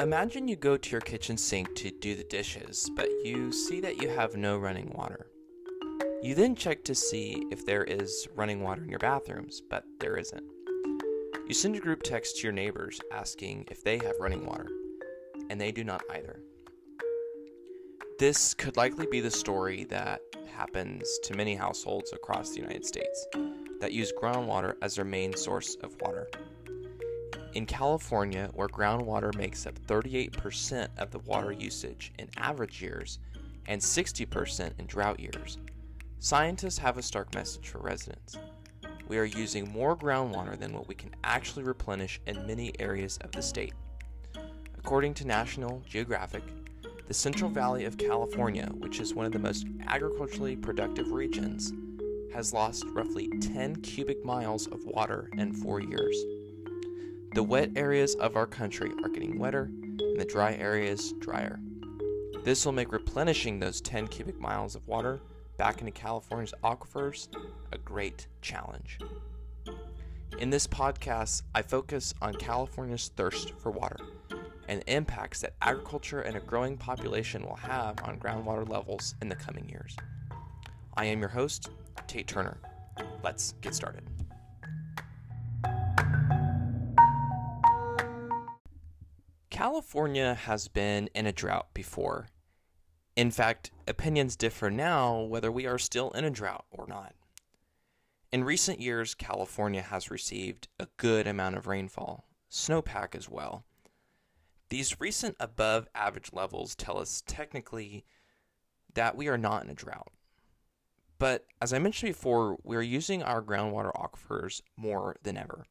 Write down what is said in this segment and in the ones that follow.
Imagine you go to your kitchen sink to do the dishes, but you see that you have no running water. You then check to see if there is running water in your bathrooms, but there isn't. You send a group text to your neighbors asking if they have running water, and they do not either. This could likely be the story that happens to many households across the United States that use groundwater as their main source of water. In California, where groundwater makes up 38% of the water usage in average years and 60% in drought years, scientists have a stark message for residents. We are using more groundwater than what we can actually replenish in many areas of the state. According to National Geographic, the Central Valley of California, which is one of the most agriculturally productive regions, has lost roughly 10 cubic miles of water in four years. The wet areas of our country are getting wetter and the dry areas drier. This will make replenishing those 10 cubic miles of water back into California's aquifers a great challenge. In this podcast, I focus on California's thirst for water and the impacts that agriculture and a growing population will have on groundwater levels in the coming years. I am your host, Tate Turner. Let's get started. California has been in a drought before. In fact, opinions differ now whether we are still in a drought or not. In recent years, California has received a good amount of rainfall, snowpack as well. These recent above average levels tell us technically that we are not in a drought. But as I mentioned before, we are using our groundwater aquifers more than ever.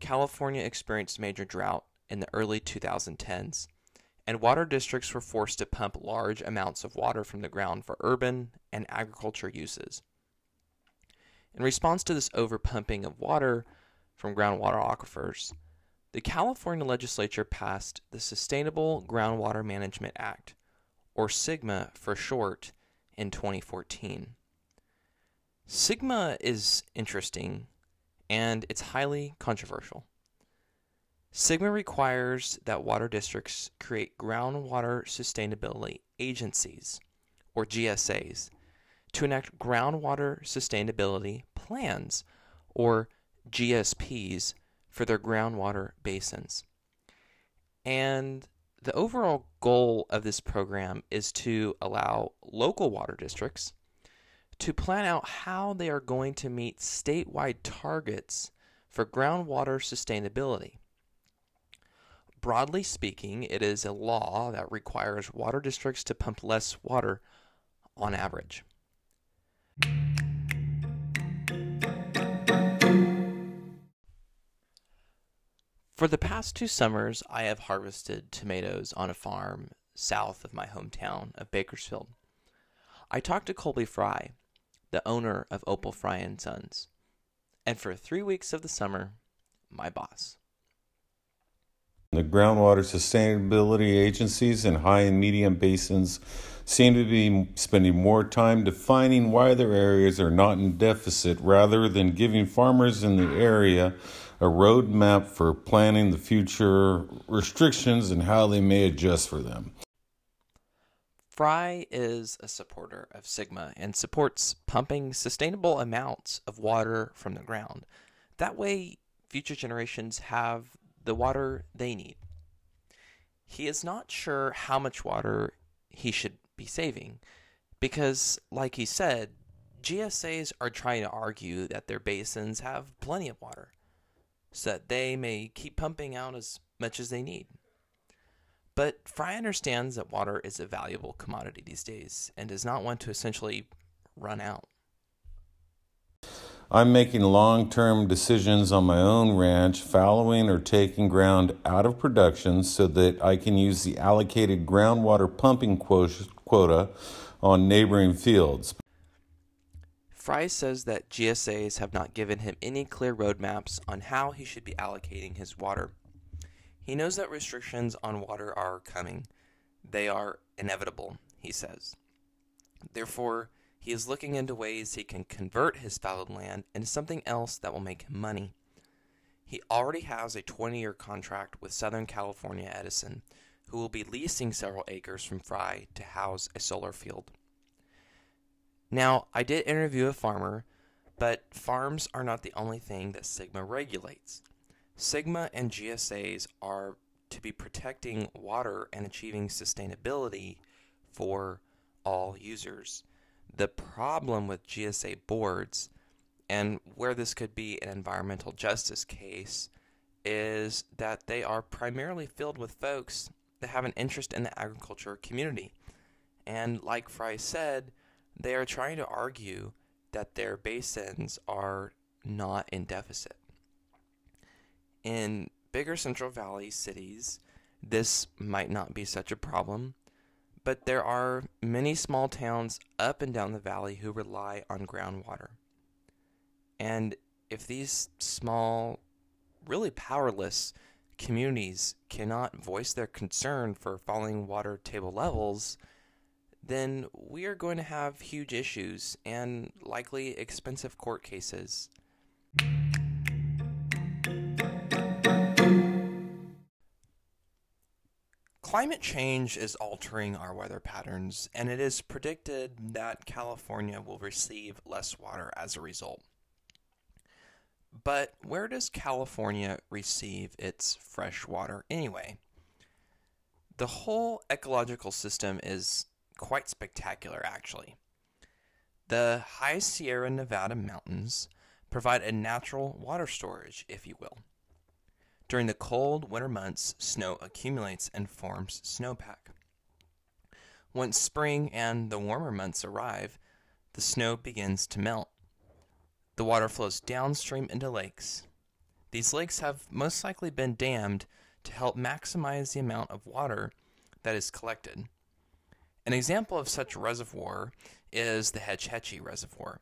California experienced major drought in the early 2010s, and water districts were forced to pump large amounts of water from the ground for urban and agriculture uses. In response to this overpumping of water from groundwater aquifers, the California legislature passed the Sustainable Groundwater Management Act, or SGMA for short, in 2014. SGMA is interesting and it's highly controversial. SGMA requires that water districts create groundwater sustainability agencies, or GSAs, to enact groundwater sustainability plans, or GSPs, for their groundwater basins. And the overall goal of this program is to allow local water districts to plan out how they are going to meet statewide targets for groundwater sustainability. Broadly speaking, it is a law that requires water districts to pump less water on average. For the past two summers, I have harvested tomatoes on a farm south of my hometown of Bakersfield. I talked to Colby Fry, the owner of Opal Fry and Sons, and for three weeks of the summer, my boss. The groundwater sustainability agencies in high and medium basins seem to be spending more time defining why their areas are not in deficit rather than giving farmers in the area a roadmap for planning the future restrictions and how they may adjust for them. Fry is a supporter of Sigma and supports pumping sustainable amounts of water from the ground. That way, future generations have the water they need. He is not sure how much water he should be saving because, like he said, GSAs are trying to argue that their basins have plenty of water so that they may keep pumping out as much as they need. But Fry understands that water is a valuable commodity these days and does not want to essentially run out. I'm making long term decisions on my own ranch, fallowing or taking ground out of production so that I can use the allocated groundwater pumping quota on neighboring fields. Fry says that GSAs have not given him any clear roadmaps on how he should be allocating his water. He knows that restrictions on water are coming. They are inevitable, he says. Therefore, he is looking into ways he can convert his fallowed land into something else that will make him money. He already has a 20 year contract with Southern California Edison, who will be leasing several acres from Fry to house a solar field. Now, I did interview a farmer, but farms are not the only thing that Sigma regulates. Sigma and GSAs are to be protecting water and achieving sustainability for all users. The problem with GSA boards and where this could be an environmental justice case is that they are primarily filled with folks that have an interest in the agriculture community. And like Fry said, they are trying to argue that their basins are not in deficit. In bigger Central Valley cities, this might not be such a problem, but there are many small towns up and down the valley who rely on groundwater. And if these small, really powerless communities cannot voice their concern for falling water table levels, then we are going to have huge issues and likely expensive court cases. Climate change is altering our weather patterns, and it is predicted that California will receive less water as a result. But where does California receive its fresh water anyway? The whole ecological system is quite spectacular, actually. The high Sierra Nevada mountains provide a natural water storage, if you will. During the cold winter months, snow accumulates and forms snowpack. Once spring and the warmer months arrive, the snow begins to melt the water flows downstream into lakes. These lakes have most likely been dammed to help maximize the amount of water that is collected. An example of such reservoir is the Hetch Hetchy Reservoir,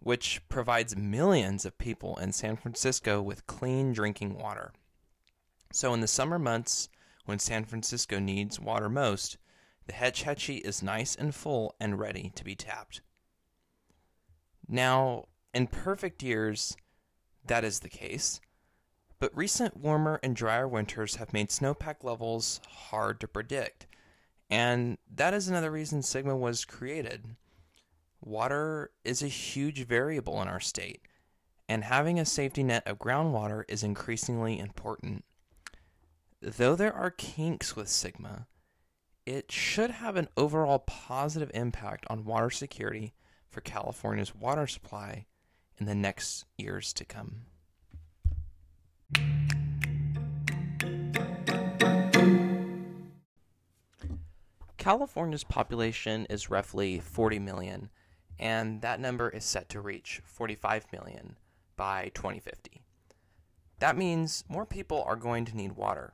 which provides millions of people in San Francisco with clean drinking water. So, in the summer months, when San Francisco needs water most, the Hetch Hetchy is nice and full and ready to be tapped. Now, in perfect years, that is the case. But recent warmer and drier winters have made snowpack levels hard to predict. And that is another reason Sigma was created. Water is a huge variable in our state, and having a safety net of groundwater is increasingly important. Though there are kinks with Sigma, it should have an overall positive impact on water security for California's water supply in the next years to come. California's population is roughly 40 million, and that number is set to reach 45 million by 2050. That means more people are going to need water.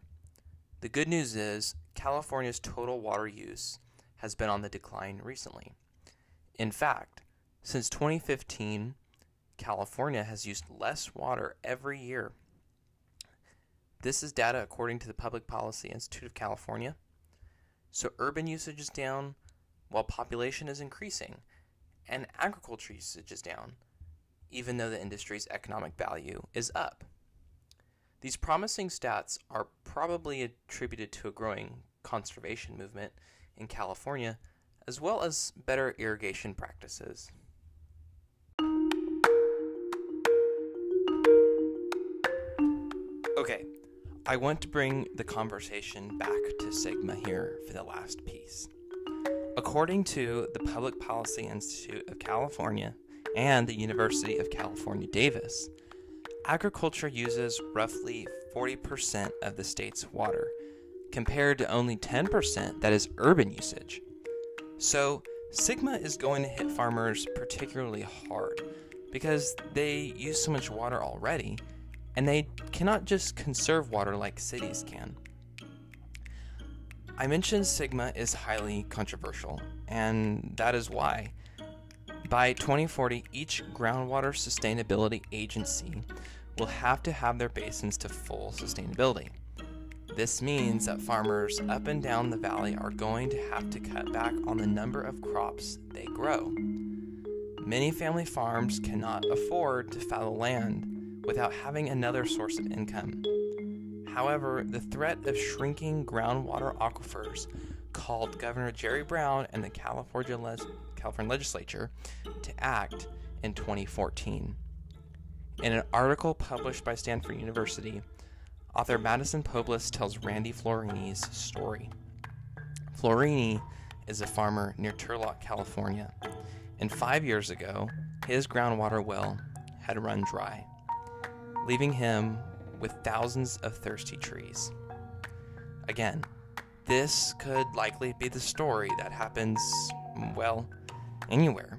The good news is California's total water use has been on the decline recently. In fact, since 2015, California has used less water every year. This is data according to the Public Policy Institute of California. So urban usage is down while population is increasing, and agriculture usage is down, even though the industry's economic value is up. These promising stats are probably attributed to a growing conservation movement in California, as well as better irrigation practices. Okay, I want to bring the conversation back to Sigma here for the last piece. According to the Public Policy Institute of California and the University of California, Davis, agriculture uses roughly 40% of the state's water, compared to only 10% that is urban usage. So, Sigma is going to hit farmers particularly hard because they use so much water already and they cannot just conserve water like cities can. I mentioned Sigma is highly controversial, and that is why. By 2040, each groundwater sustainability agency will have to have their basins to full sustainability. This means that farmers up and down the valley are going to have to cut back on the number of crops they grow. Many family farms cannot afford to fallow land without having another source of income. However, the threat of shrinking groundwater aquifers called Governor Jerry Brown and the California, California legislature to act in 2014. In an article published by Stanford University, author Madison Pobis tells Randy Fiorini's story. Florini is a farmer near Turlock, California, and five years ago, his groundwater well had run dry, leaving him with thousands of thirsty trees. Again, this could likely be the story that happens, well, anywhere.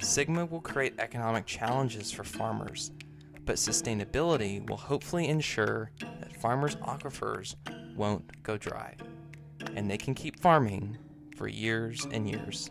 Sigma will create economic challenges for farmers, but sustainability will hopefully ensure that farmers' aquifers won't go dry, and they can keep farming for years and years.